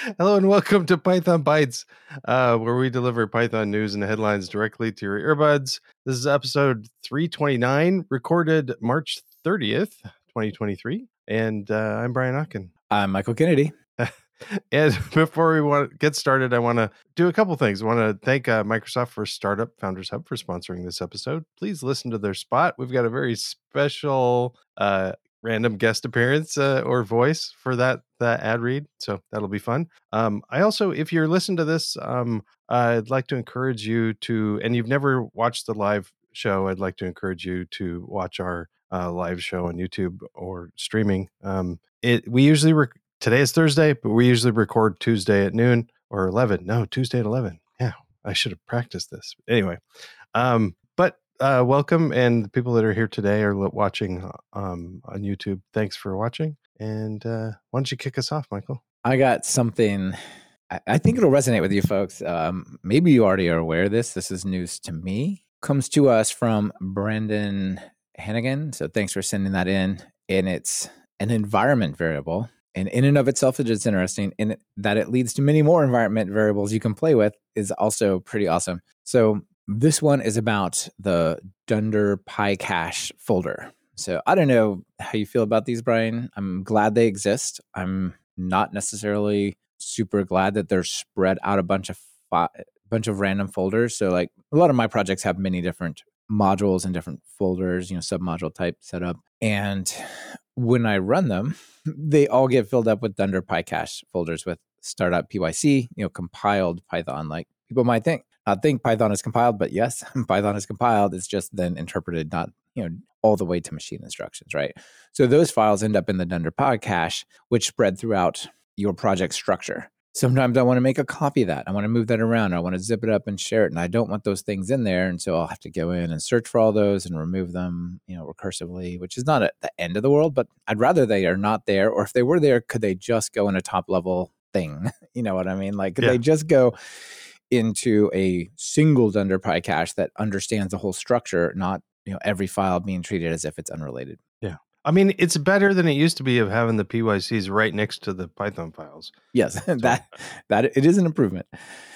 Hello and welcome to Python Bytes, uh, where we deliver Python news and headlines directly to your earbuds. This is episode 329, recorded March 30th, 2023. And uh, I'm Brian Okken. I'm Michael Kennedy. and before we want to get started, I want to do a couple things. I want to thank uh, Microsoft for Startup Founders Hub for sponsoring this episode. Please listen to their spot. We've got a very special uh, random guest appearance uh, or voice for that that ad read so that'll be fun. Um, i also if you're listening to this um, i'd like to encourage you to and you've never watched the live show i'd like to encourage you to watch our uh, live show on youtube or streaming. Um, it we usually rec- today is thursday but we usually record tuesday at noon or 11 no tuesday at 11 yeah i should have practiced this. Anyway um, but uh, welcome, and the people that are here today are watching um, on YouTube. Thanks for watching. And uh, why don't you kick us off, Michael? I got something. I, think it'll resonate with you folks. Um, maybe you already are aware of this. This is news to me. Comes to us from Brendan Hannigan. So thanks for sending that in. And it's an environment variable. And in and of itself, it is interesting. And that it leads to many more environment variables you can play with is also pretty awesome. So this one is about the Dunder PyCache folder. So I don't know how you feel about these, Brian. I'm glad they exist. I'm not necessarily super glad that they're spread out a bunch of fi- bunch of random folders. So like a lot of my projects have many different modules and different folders, you know, submodule type setup. And when I run them, they all get filled up with Dunder PyCache folders with startup PYC, you know, compiled Python. Like people might think, Think Python is compiled, but yes, Python is compiled. It's just then interpreted, not you know all the way to machine instructions, right? So those files end up in the Dunder PyCache, which spread throughout your project structure. Sometimes I want to make a copy of that. I want to move that around. I want to zip it up and share it, and I don't want those things in there, and so I'll have to go in and search for all those and remove them, you know, recursively, which is not at the end of the world. But I'd rather they are not there, or if they were there, could they just go in a top level thing? You know what I mean? Like, could yeah. they just go? Into a single Dunder PyCache that understands the whole structure, not you know every file being treated as if it's unrelated. Yeah. I mean, it's better than it used to be of having the PYCs right next to the Python files. Yes, that that it is an improvement.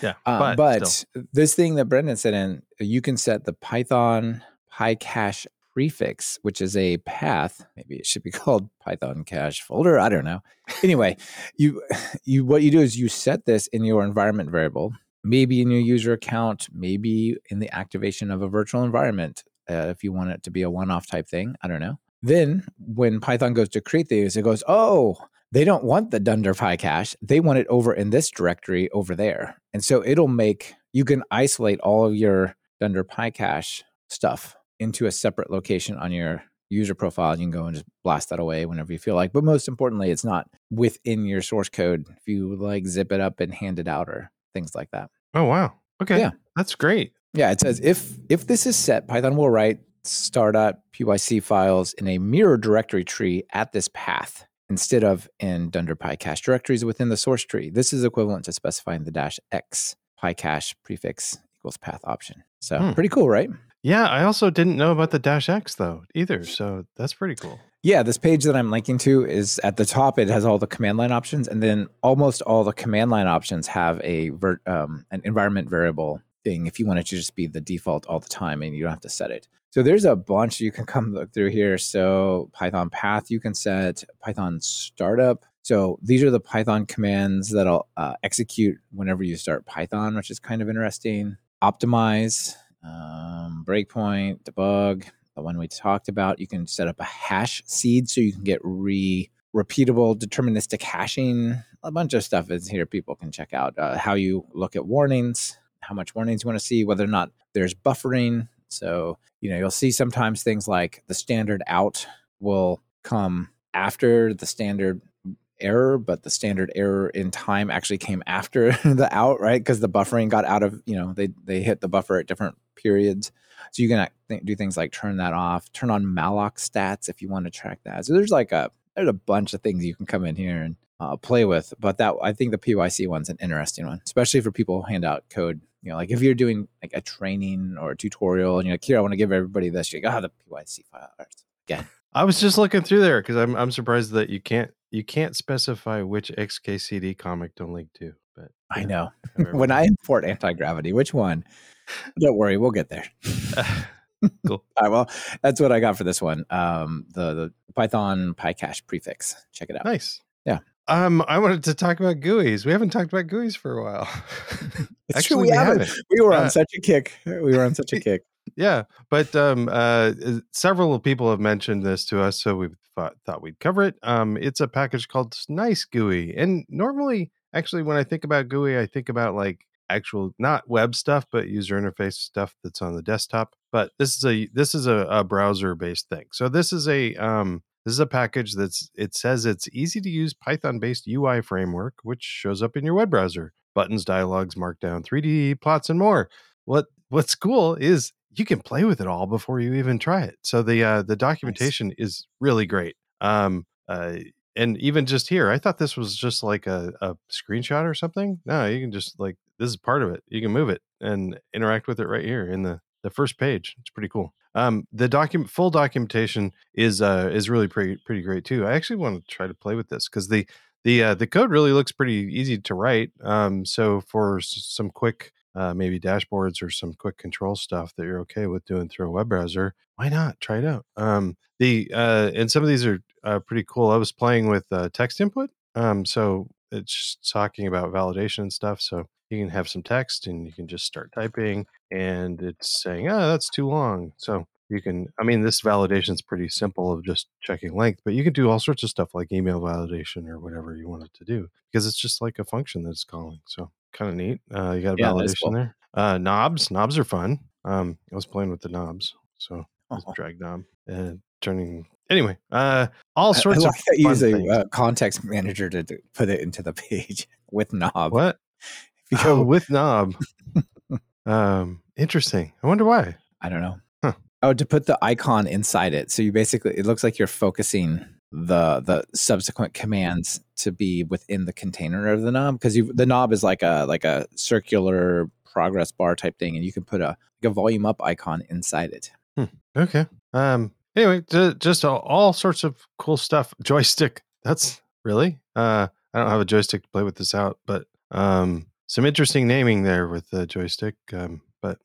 Yeah, uh, but, but this thing that Brendan said in, you can set the Python PyCache prefix, which is a path. Maybe it should be called Python cache folder. I don't know. Anyway, you you what you do is you set this in your environment variable, maybe in your user account, maybe in the activation of a virtual environment, uh, if you want it to be a one off type thing. I don't know. Then when Python goes to create these, it goes, oh, they don't want the Dunder PyCache. They want it over in this directory over there. And so it'll make, you can isolate all of your Dunder PyCache stuff into a separate location on your user profile. You can go and just blast that away whenever you feel like. But most importantly, it's not within your source code. If you like zip it up and hand it out or things like that. Oh wow. Okay. Yeah. That's great. Yeah, it says if if this is set, Python will write star.pyc files in a mirror directory tree at this path instead of in Dunder PyCache directories within the source tree. This is equivalent to specifying the dash x PyCache prefix equals path option. So hmm. pretty cool, right? Yeah, I also didn't know about the dash X though either. So that's pretty cool. Yeah, this page that I'm linking to is at the top. It has all the command line options, and then almost all the command line options have a ver- um, an environment variable thing. If you want it to just be the default all the time, and you don't have to set it. So there's a bunch you can come look through here. So Python path you can set, Python startup. So these are the Python commands that'll uh, execute whenever you start Python, which is kind of interesting. Optimize, um, breakpoint, debug, the one we talked about. You can set up a hash seed so you can get re repeatable deterministic hashing. A bunch of stuff is here people can check out. Uh, how you look at warnings, how much warnings you want to see, whether or not there's buffering. So, you know, you'll see sometimes things like the standard out will come after the standard error, but the standard error in time actually came after the out, right? Because the buffering got out of, you know, they they hit the buffer at different periods. So you can th- do things like turn that off, turn on malloc stats if you want to track that. So there's like a there's a bunch of things you can come in here and uh, play with. But that I think the PYC one's an interesting one, especially for people who hand out code. You know, like if you're doing like a training or a tutorial and you're like, here, I want to give everybody this. You go, oh, the PYC file again. I was just looking through there because I'm I'm surprised that you can't you can't specify which XKCD comic to link to, but I know. when I import anti gravity, which one? Don't worry, we'll get there. cool. All right, well, that's what I got for this one. Um, the the Python PyCache prefix. Check it out. Nice. Yeah. Um, I wanted to talk about GUIs. We haven't talked about GUIs for a while. It's true, we haven't. We were on Uh, such a kick. We were on such a kick. Yeah, but um, uh, uh, several people have mentioned this to us, so we thought thought we'd cover it. Um, it's a package called Nice GUI, and normally, actually, when I think about GUI, I think about like actual not web stuff, but user interface stuff that's on the desktop. But this is a this is a, a browser based thing. So this is a um, this is a package that's it says it's easy to use Python based UI framework, which shows up in your web browser. Buttons, dialogues, markdown, 3D plots, and more. What what's cool is you can play with it all before you even try it. So the uh, the documentation is really great. Um, uh, and even just here, I thought this was just like a, a screenshot or something. No, you can just like this is part of it. You can move it and interact with it right here in the the first page. It's pretty cool. Um, the document full documentation is uh is really pretty pretty great too. I actually want to try to play with this because the the uh, the code really looks pretty easy to write. Um, so for some quick uh, maybe dashboards or some quick control stuff that you're okay with doing through a web browser, why not try it out? Um, the uh, and some of these are uh, pretty cool. I was playing with uh, text input, um, so it's talking about validation and stuff. So you can have some text and you can just start typing, and it's saying, "Oh, that's too long." So you can i mean this validation is pretty simple of just checking length but you can do all sorts of stuff like email validation or whatever you want it to do because it's just like a function that's calling so kind of neat uh, you got a Yeah, validation cool. there uh, knobs knobs are fun um, i was playing with the knobs so Oh. drag knob and turning anyway uh, all sorts I of like that you fun use a uh, context manager to do, put it into the page with knob. what If you oh, go- with knob um, interesting i wonder why I don't know. Huh. Oh, to put the icon inside it. So you basically, it looks like you're focusing the the subsequent commands to be within the container of the knob because you the knob is like a like a circular progress bar type thing, and you can put a like a volume up icon inside it. Okay. Um. Anyway, just all, sorts of cool stuff. Joystick. That's really. Uh. I don't have a joystick to play with this out, but um, some interesting naming there with the joystick. Um. But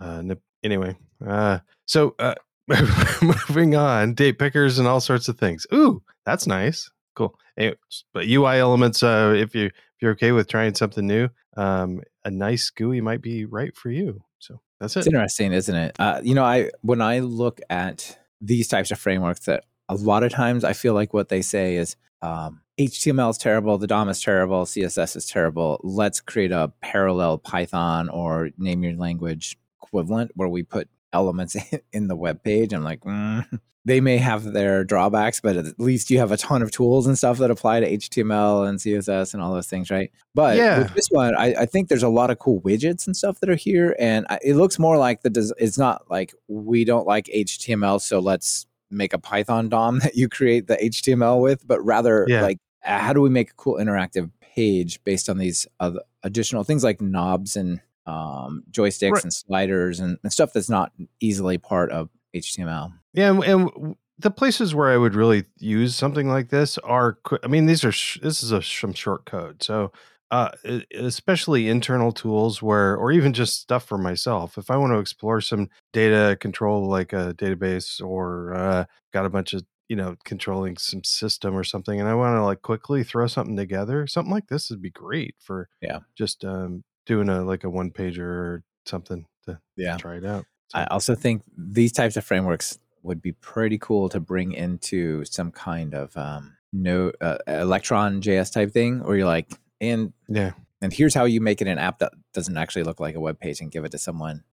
uh. Anyway. Uh. So. Uh. moving on. Date pickers and all sorts of things. Ooh, that's nice. Cool. Anyways, but UI elements. Uh. If you if you're okay with trying something new, um, a nice GUI might be right for you. So that's It's it. interesting, isn't it? Uh, you know, I when I look at these types of frameworks, that a lot of times I feel like what they say is um, HTML is terrible, the DOM is terrible, CSS is terrible. Let's create a parallel Python or name your language equivalent where we put elements in the web page. I'm like, mm. they may have their drawbacks, but at least you have a ton of tools and stuff that apply to HTML and CSS and all those things, right? But Yeah. with this one, I, I think there's a lot of cool widgets and stuff that are here, and I, it looks more like the. des- It's not like we don't like HTML, so let's make a Python DOM that you create the HTML with, but rather Yeah. like how do we make a cool interactive page based on these other additional things like knobs and um, joysticks Right. and sliders and, and stuff that's not easily part of HTML. Yeah, and, and the places where I would really use something like this are, I mean, these are sh- this is a some short code, so uh, especially internal tools where, or even just stuff for myself. If I want to explore some data control, like a database, or uh, got a bunch of you know controlling some system or something, and I want to like quickly throw something together, something like this would be great for Yeah. just um, doing a like a one pager or something to Yeah. try it out. I also think these types of frameworks would be pretty cool to bring into some kind of um, no uh, Electron JS type thing, where you're like, and Yeah. and here's how you make it an app that doesn't actually look like a web page and give it to someone.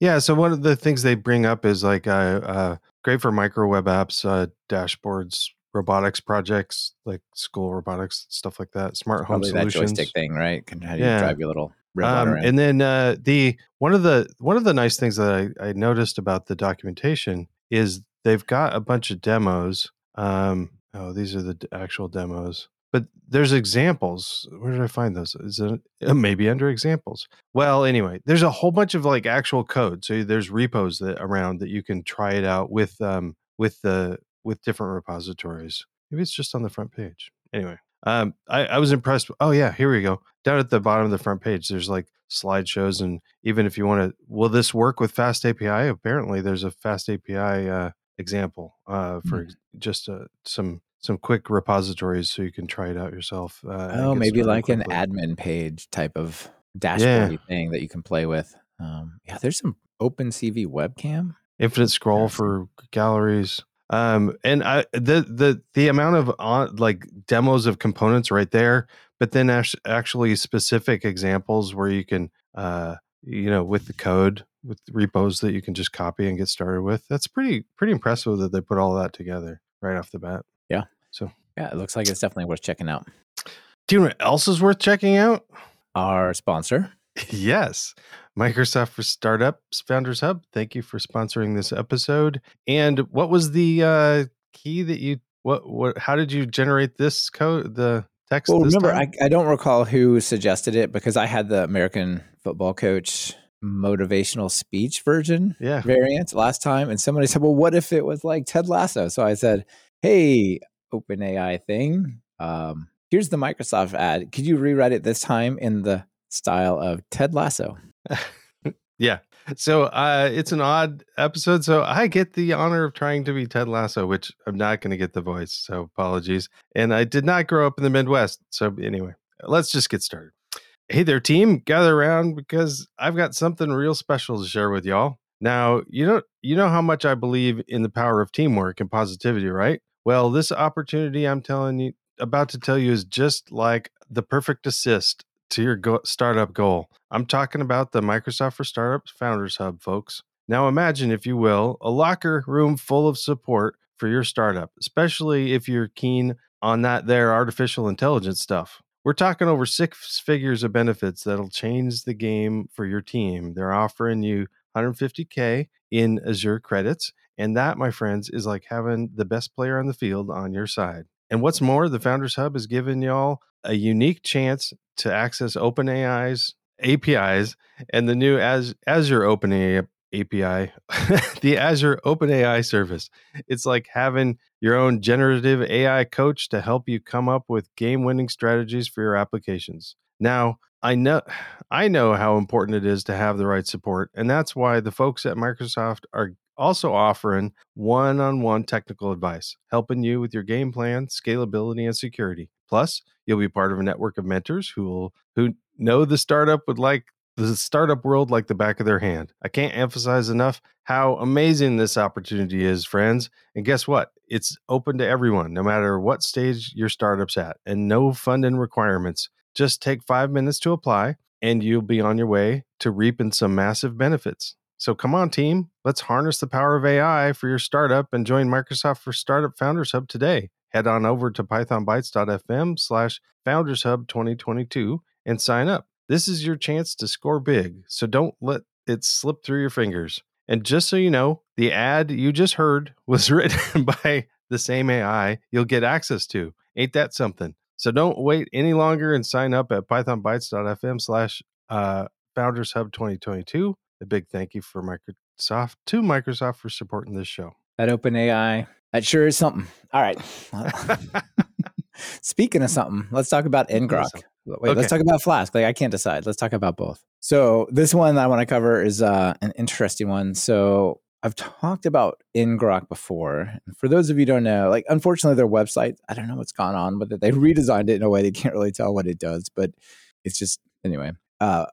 Yeah, so one of the things they bring up is like uh, uh, great for micro web apps, uh, dashboards, robotics projects, like school robotics, stuff like that. Smart home Probably that solutions. joystick thing, right? Can how do Yeah. you drive your little Um, and then uh, the one of the one of the nice things that I, I noticed about the documentation is they've got a bunch of demos. Um, oh, these are the d- actual demos, but there's examples. Where did I find those? Is it uh, maybe under examples? Well, anyway, there's a whole bunch of like actual code. So there's repos that around that you can try it out with um with the with different repositories. Maybe it's just on the front page. Anyway, um, I, I was impressed. Oh yeah, here we go. Down at the bottom of the front page, there's like slideshows, and even if you want to, will this work with Fast API? Apparently, there's a Fast API uh, example uh, for Mm. just uh, some some quick repositories, so you can try it out yourself. Uh, Oh, maybe like an admin page type of dashboard thing that you can play with. Um, yeah, there's some OpenCV webcam. infinite scroll Interesting. for galleries um and i the the the amount of on like demos of components right there but then actually specific examples where you can uh you know with the code with repos that you can just copy and get started with that's pretty pretty impressive that they put all that together right off the bat Yeah. so Yeah, it looks like it's definitely worth checking out. do you know what else is worth checking out Our sponsor. Yes microsoft for startups founders hub thank you for sponsoring this episode and what was the uh key that you what what how did you generate this code the text Well, remember. I, I don't recall who suggested it because I had the American football coach motivational speech version yeah variant last time. And somebody said, well, what if it was like Ted Lasso? So I said, hey, OpenAI thing, um, here's the Microsoft ad. Could you rewrite it this time in the style of Ted Lasso? yeah. So uh it's an odd episode. So i get the honor of trying to be ted lasso which i'm not going to get the voice so apologies. And i did not grow up in the midwest. So anyway let's just get started. Hey there team. Gather around because i've got something real special to share with y'all. Now you know you know how much i believe in the power of teamwork and positivity right? Well this opportunity i'm telling you about to tell you is just like the perfect assist to your go- startup goal. I'm talking about the Microsoft for Startups Founders Hub, folks. Now imagine, if you will, a locker room full of support for your startup, especially if you're keen on that there artificial intelligence stuff. We're talking over six figures of benefits that'll change the game for your team. They're offering you 150K in Azure credits. And that, my friends, is like having the best player on the field on your side. And what's more, the Founders Hub has given y'all a unique chance to access OpenAI's APIs and the new Az- Azure OpenAI API, the Azure OpenAI service. It's like having your own generative AI coach to help you come up with game-winning strategies for your applications. Now, I know I know how important it is to have the right support, and that's why the folks at Microsoft are also offering one-on-one technical advice, helping you with your game plan, scalability, and security. Plus, you'll be part of a network of mentors who will who know the startup would like the startup world like the back of their hand. I can't emphasize enough how amazing this opportunity is, friends. And guess what? It's open to everyone, no matter what stage your startup's at, and no funding requirements. Just take five minutes to apply, and you'll be on your way to reaping some massive benefits. So come on, team. Let's harness the power of AI for your startup and join Microsoft for Startup Founders Hub today. Head on over to pythonbytes.fm slash founders hub 2022 and sign up. This is your chance to score big, so don't let it slip through your fingers. And just so you know, the ad you just heard was written by the same AI you'll get access to. Ain't that something? So don't wait any longer and sign up at pythonbytes.fm slash uh, founders hub 2022. A big thank you for Microsoft to Microsoft for supporting this show. At OpenAI, that sure is something. All right. Speaking of something, let's talk about ngrok. Wait, Okay. let's talk about Flask. Like I can't decide. Let's talk about both. So this one I want to cover is uh, an interesting one. So I've talked about ngrok before. For those of you who don't know, like unfortunately their website, I don't know what's gone on with it. They redesigned it in a way they can't really tell what it does, but it's just anyway. Uh,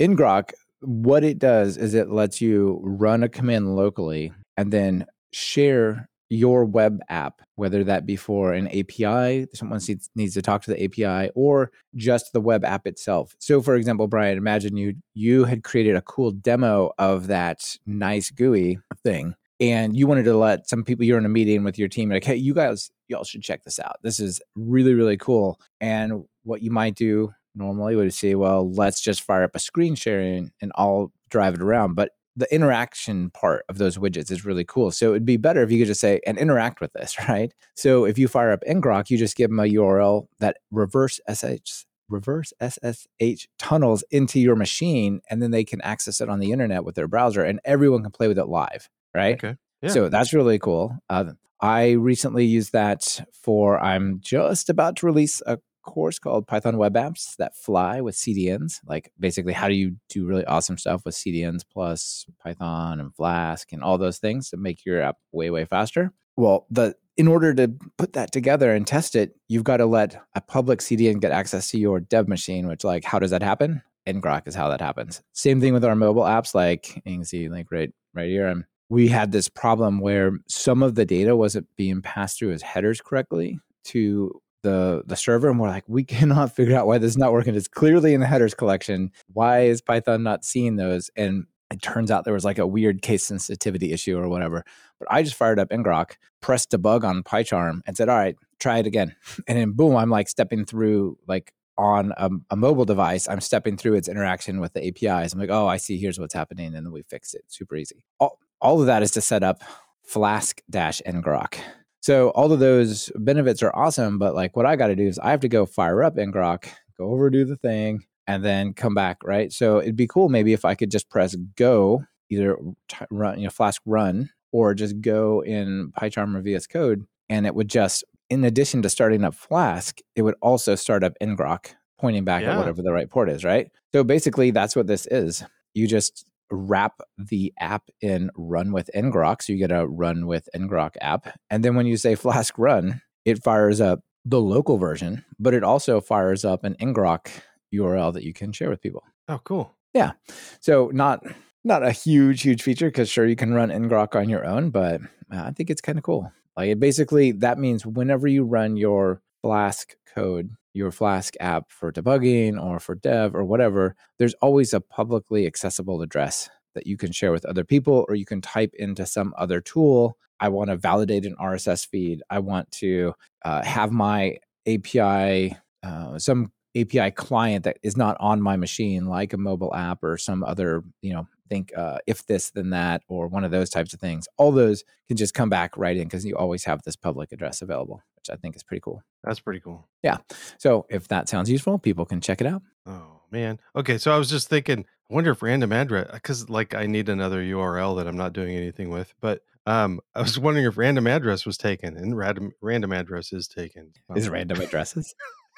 ngrok, what it does is it lets you run a command locally and then share your web app, whether that be for an API, someone needs, to talk to the API, or just the web app itself. So, for example, Brian, imagine you you had created a cool demo of that nice GUI thing, and you wanted to let some people you're in a meeting with your team, like, hey, you guys, y'all should check this out. This is really really cool. And what you might do normally would say, well, let's just fire up a screen sharing and I'll drive it around, but the interaction part of those widgets is really cool. So it'd be better if you could just say and interact with this, right? So if you fire up ngrok, you just give them a URL that reverse SH reverse SSH tunnels into your machine, and then they can access it on the internet with their browser, and everyone can play with it live, right? Okay. Yeah. So that's really cool. Uh, I recently used that for, I'm just about to release a course called Python Web Apps that fly with CDNs. Like basically, how do you do really awesome stuff with CDNs plus Python and Flask and all those things to make your app way, way faster? Well, the in order to put that together and test it, you've got to let a public CDN get access to your dev machine, which like how does that happen? ngrok is how that happens. Same thing with our mobile apps, like you can see like right right here. I'm, we had this problem where some of the data wasn't being passed through as headers correctly to the the server and we're like we cannot figure out why this is not working it's clearly in the headers collection why is python not seeing those and it turns out there was like a weird case sensitivity issue or whatever but i just fired up ngrok pressed debug on pycharm and said all right try it again and then boom i'm like stepping through like on a, a, mobile device, I'm stepping through its interaction with the APIs. I'm like, oh, I see. Here's what's happening, and then we fix it. Super easy. All, all of that is to set up Flask dash ngrok. So all of those benefits are awesome, but like what I got to do is I have to go fire up ngrok, go over do the thing, and then come back. Right. So it'd be cool maybe if I could just press go, either t- run, you know, Flask run, or just go in PyCharm or VS Code, and it would just in addition to starting up Flask, it would also start up ngrok, pointing back yeah. at whatever the right port is, right? So basically, that's what this is. You just wrap the app in run with ngrok. So you get a run with ngrok app. And then when you say Flask run, it fires up the local version, but it also fires up an ngrok URL that you can share with people. Oh, cool. Yeah. So not not a huge, huge feature because sure you can run ngrok on your own, but uh, I think it's kind of cool. Like it basically that means whenever you run your Flask code, your Flask app for debugging or for dev or whatever, there's always a publicly accessible address that you can share with other people or you can type into some other tool. I want to validate an RSS feed. I want to uh, have my API, uh, some API client that is not on my machine, like a mobile app or some other, you know, think uh, if this then that or one of those types of things all those can just come back right in because you always have this public address available which i think is pretty cool that's pretty cool yeah so if that sounds useful people can check it out oh man okay so i was just thinking i wonder if random address because like i need another url that i'm not doing anything with but um, I was wondering if random address was taken, and random random address is taken. Is um, random addresses?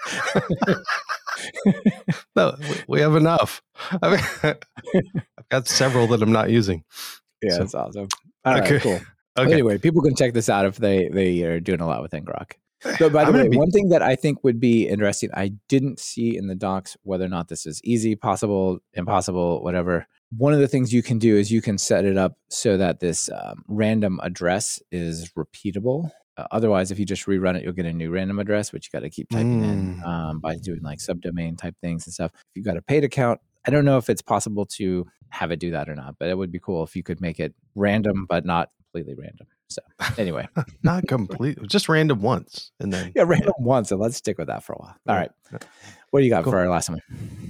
no, we have enough. I mean, I've got several that I'm not using. Yeah, so. that's awesome. All okay. right, cool. Okay. Anyway, people can check this out if they they are doing a lot with ngrok. So, by the way, be- one thing that I think would be interesting, I didn't see in the docs whether or not this is easy, possible, impossible, whatever. One of the things you can do is you can set it up so that this um, random address is repeatable. Uh, otherwise, if you just rerun it, you'll get a new random address, which you got to keep typing mm. in um, by doing like subdomain type things and stuff. If you've got a paid account, I don't know if it's possible to have it do that or not, but it would be cool if you could make it random, but not completely random. So anyway, not complete, just random once, and then yeah, random yeah. once, and let's stick with that for a while. All right, what do you got cool. for our last one?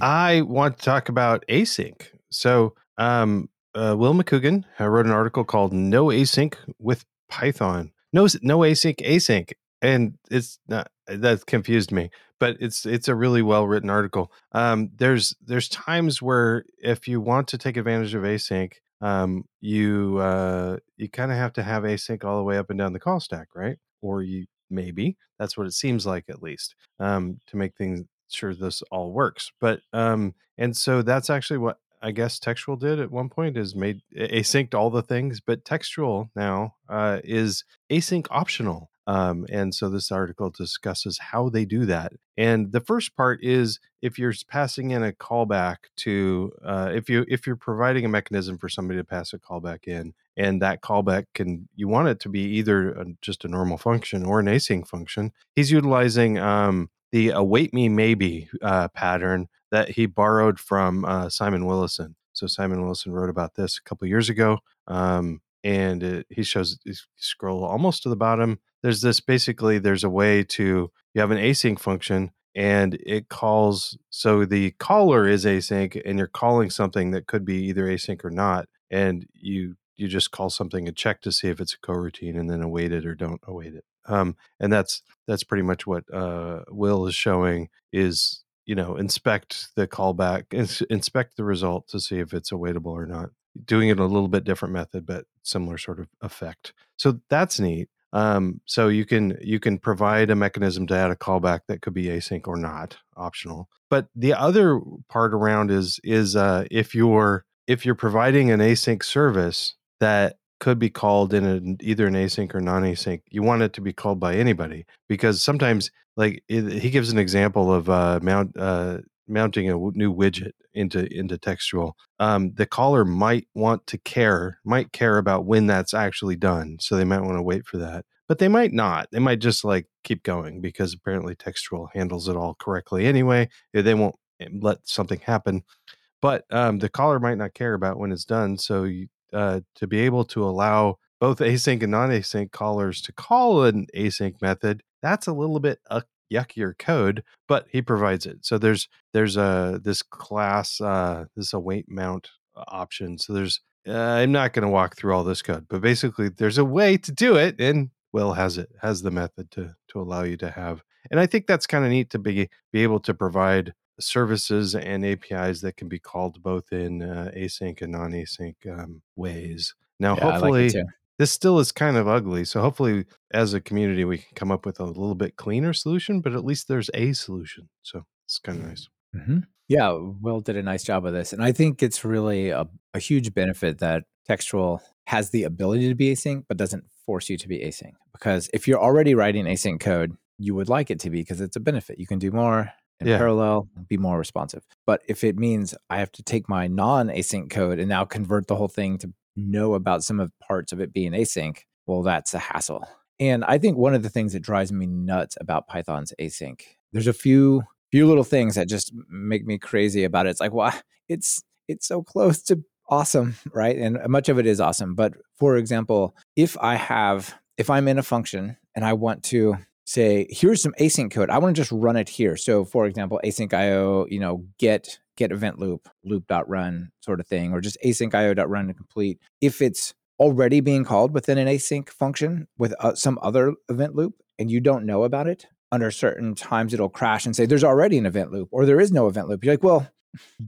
I want to talk about async. So, um, uh, Will McGugan wrote an article called "No Async with Python." no no async async and it's not that confused me but it's it's a really well written article um there's there's times where if you want to take advantage of async um you uh you kind of have to have async all the way up and down the call stack right or you maybe that's what it seems like at least um to make things sure this all works but um and so that's actually what I guess textual did at one point is made asynced all the things, but textual now uh, is async optional. Um, and so this article discusses how they do that. And the first part is if you're passing in a callback to uh, if you if you're providing a mechanism for somebody to pass a callback in, and that callback can you want it to be either a, just a normal function or an async function. He's utilizing um, the await me maybe uh, pattern that he borrowed from uh, Simon Willison. So Simon Willison wrote about this a couple years ago, um, and it, he shows scroll almost to the bottom. There's this basically there's a way to you have an async function and it calls so the caller is async and you're calling something that could be either async or not and you you just call something a check to see if it's a coroutine and then await it or don't await it um, and that's that's pretty much what uh, will is showing is you know inspect the callback ins- inspect the result to see if it's awaitable or not doing it a little bit different method but similar sort of effect so that's neat Um, so you can you can provide a mechanism to add a callback that could be async or not, optional. But the other part around is is uh, if you're if you're providing an async service that could be called in an, either an async or non-async, you want it to be called by anybody because sometimes, like it, he gives an example of uh, mount uh, mounting a w- new widget into into textual um, the caller might want to care might care about when that's actually done so they might want to wait for that but they might not. They might just like keep going because apparently textual handles it all correctly anyway they won't eh, let something happen but um, the caller might not care about when it's done so you, uh, to be able to allow both async and non-async callers to call an async method that's a little bit yuckier code, but he provides it. So there's there's a this class uh, this await mount uh, option. So there's uh, I'm not going to walk through all this code, but basically there's a way to do it, and Will has it has the method to to allow you to have. And I think that's kind of neat to be be able to provide services and APIs that can be called both in uh, async and non-async um, ways. Now, yeah, hopefully, like this still is kind of ugly. So hopefully, as a community, we can come up with a little bit cleaner solution. But at least there's a solution. So it's kind of nice. Mm-hmm. Yeah, Will did a nice job of this, and I think it's really a, a huge benefit that textual has the ability to be async, but doesn't force you to be async. Because if you're already writing async code, you would like it to be because it's a benefit. You can do more in yeah. parallel, be more responsive. But if it means I have to take my non async code and now convert the whole thing to know about some of parts of it being async, well, that's a hassle. And I think one of the things that drives me nuts about Python's async, there's a few few little things that just make me crazy about it. It's like, well, it's it's so close to awesome, right? And uh, much of it is awesome. But for example, if I have if I'm in a function and I want to say, here's some async code, I want to just run it here. So for example, async IO, you know, get get event loop, loop.run sort of thing, or just async io.run to complete. If it's already being called within an async function with uh, some other event loop and you don't know about it, under certain times it'll crash and say there's already an event loop or there is no event loop. You're like, well,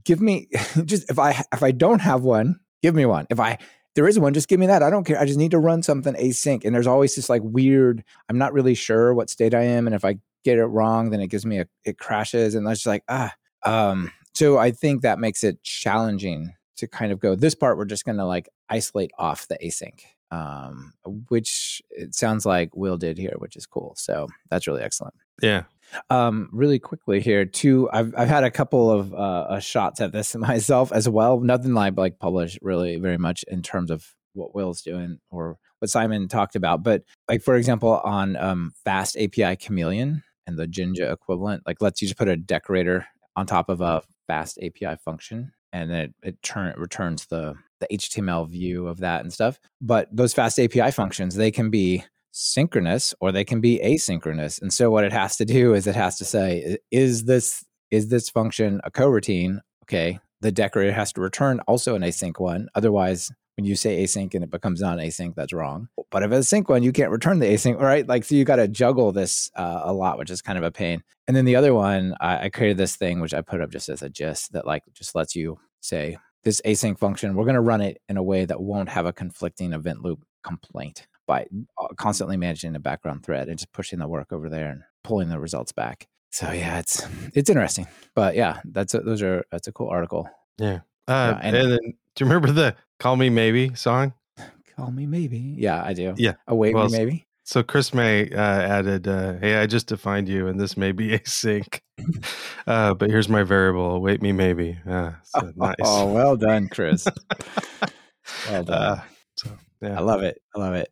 give me just if I if I don't have one, give me one. If I there is one, just give me that. I don't care. I just need to run something async. And there's always this like weird, I'm not really sure what state I am. And if I get it wrong, then it gives me a it crashes. And was just like, ah, um, so I think that makes it challenging to kind of go this part we're just going to like isolate off the async um, which it sounds like Will did here, which is cool. So that's really excellent. Yeah. Um, really quickly here, too. I've I've had a couple of uh, uh, shots at this myself as well. Nothing like like published really very much in terms of what Will's doing or what Simon talked about. But like for example, on um, Fast API Chameleon and the Jinja equivalent, like let's you just put a decorator on top of a fast API function, and then it, it turn it returns the the HTML view of that and stuff. But those fast API functions, they can be synchronous or they can be asynchronous. And so what it has to do is it has to say, is this is this function a coroutine? Okay, the decorator has to return also an async one. Otherwise, when you say async and it becomes non-async, that's wrong. But if it's a sync one, you can't return the async, right? Like, so you got to juggle this uh, a lot, which is kind of a pain. And then the other one, I, I created this thing which I put up just as a gist that like just lets you say this async function. We're going to run it in a way that won't have a conflicting event loop complaint by uh, constantly managing the background thread and just pushing the work over there and pulling the results back. So yeah, it's it's interesting. But yeah, that's a, those are that's a cool article. Yeah. Uh, yeah, and, and, then do you remember the "Call Me Maybe" song? Call me maybe. Yeah, I do. Yeah. Await well, me maybe. So Chris May uh, added, uh, "Hey, I just defined you, and this may be async, uh, but here's my variable. Await me maybe." Uh, so nice. Oh, well done, Chris. well done. Uh, so, yeah. I love it. I love it.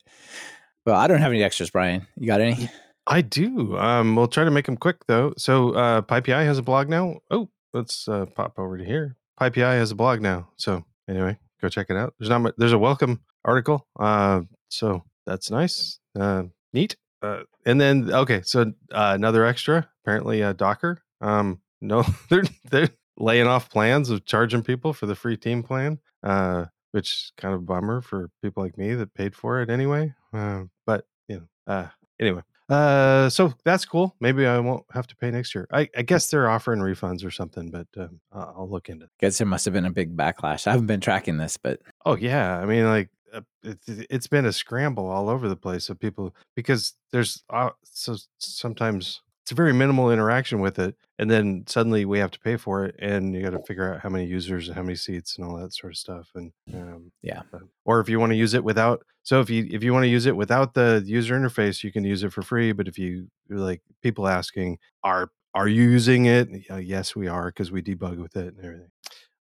Well, I don't have any extras, Brian. You got any? I do. Um, we'll try to make them quick though. So uh, PyPI has a blog now. Oh, let's uh, pop over to here. PyPI has a blog now. So anyway, go check it out. There's not much, there's a welcome article. Uh, so that's nice. Uh, neat. Uh, and then okay, so uh, another extra. Apparently, uh, Docker. Um, no, they're they're laying off plans of charging people for the free team plan. Uh, which is kind of bummer for people like me that paid for it anyway. Uh, but you know, uh, anyway, uh, so that's cool. Maybe I won't have to pay next year. I, I guess they're offering refunds or something, but um, I'll look into. it. Guess there must have been a big backlash. I haven't been tracking this, but oh yeah, I mean, like uh, it's, it's been a scramble all over the place of people because there's uh, so sometimes it's a very minimal interaction with it and then suddenly we have to pay for it and you got to figure out how many users and how many seats and all that sort of stuff and um, yeah. uh, or if you want to use it without so if you if you want to use it without the user interface you can use it for free but if you like people asking are are you using it? Uh, yes we are because we debug with it and everything.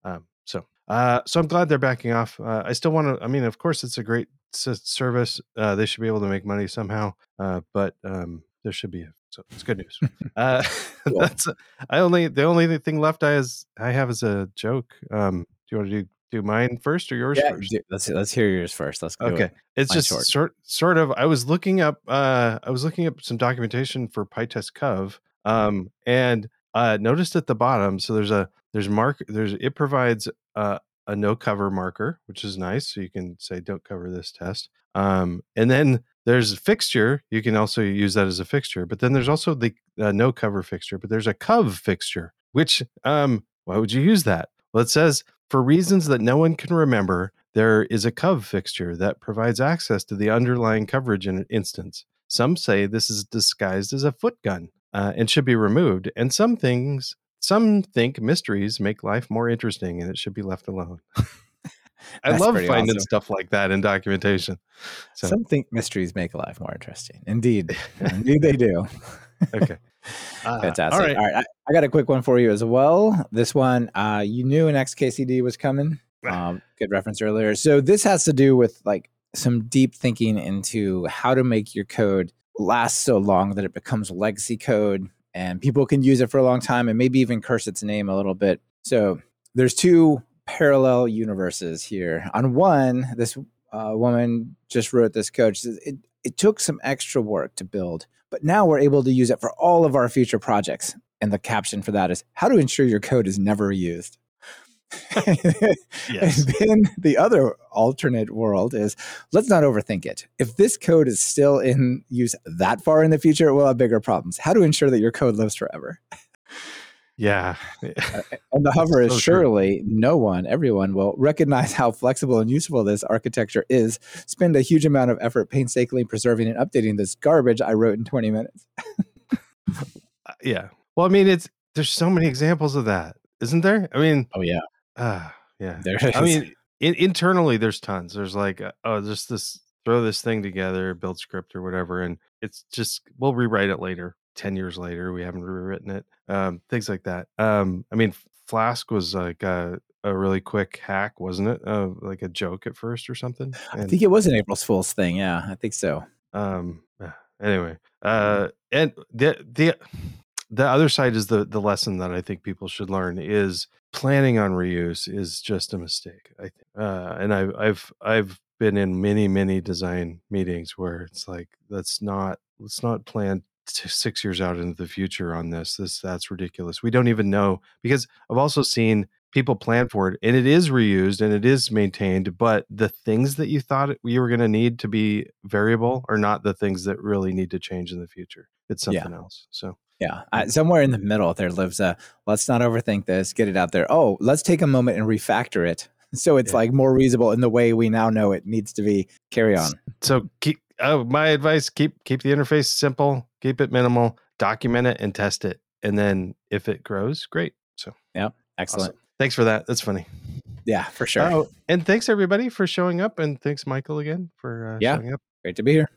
Um, so uh, so i'm glad they're backing off uh, i still want to i mean of course it's a great s- service uh, they should be able to make money somehow uh, but um, there should be a so it's good news. Uh, cool. that's I only the only thing left I is I have is a joke. Um, do you want to do do mine first or yours yeah, first? Let's let's hear yours first. Let's go. Okay, it's just short. sort sort of. I was looking up. Uh, I was looking up some documentation for PyTest Cov. Um, and uh, noticed at the bottom. So there's a there's mark there's it provides uh, a no cover marker, which is nice. So you can say don't cover this test. Um, and then there's a fixture. You can also use that as a fixture, but then there's also the uh, no cover fixture. But there's a cov fixture, which um, why would you use that? Well, it says for reasons that no one can remember, there is a cov fixture that provides access to the underlying coverage in an instance. Some say this is disguised as a foot gun uh, and should be removed, and some things, some think mysteries make life more interesting and it should be left alone. I love finding awesome. stuff like that in documentation. So. Some think mysteries make life more interesting. Indeed, indeed they do. okay. Uh, Fantastic. All right. All right. I, I, got a quick one for you as well. This one, uh, you knew an XKCD was coming. Um, good reference earlier. So this has to do with like some deep thinking into how to make your code last so long that it becomes legacy code and people can use it for a long time and maybe even curse its name a little bit. So there's two parallel universes here. On one, this uh, woman just wrote this code. She says it, it took some extra work to build, but now we're able to use it for all of our future projects. And the caption for that is how to ensure your code is never used. yes. And then the other alternate world is let's not overthink it. If this code is still in use that far in the future, we'll have bigger problems. How to ensure that your code lives forever? Yeah. And the hover is so surely true. no one, everyone will recognize how flexible and useful this architecture is, spend a huge amount of effort painstakingly preserving and updating this garbage I wrote in 20 minutes. Uh, yeah. Well, I mean, it's there's so many examples of that, isn't there? I mean, oh, yeah. Uh, yeah. There. I mean, in, internally, there's tons. There's like, uh, oh, just this, throw this thing together, build script or whatever. And it's just, we'll rewrite it later. 10 years later we haven't rewritten it um, things like that um, i mean flask was like a, a really quick hack wasn't it? Uh, like a joke at first or something and, i think it was an april fool's thing yeah i think so. Um, anyway uh, and the the the other side is the the lesson that i think people should learn is planning on reuse is just a mistake i think uh, and i've i've i've been in many many design meetings where it's like let's not let's not plan six years out into the future on this. This that's ridiculous. We don't even know because I've also seen people plan for it and it is reused and it is maintained, but the things that you thought you were going to need to be variable are not the things that really need to change in the future. It's something yeah. else. So yeah, uh, somewhere in the middle there lives a let's not overthink this, get it out there. Oh, let's take a moment and refactor it so it's yeah. like more reasonable in the way we now know it needs to be. Carry on. So keep uh, my advice: keep keep the interface simple, keep it minimal, document it, and test it. And then if it grows, great. So yeah, excellent. Awesome. Thanks for that. That's funny. Yeah, for sure. Oh, and thanks everybody for showing up, and thanks Michael again for uh, yeah. showing up. Great to be here.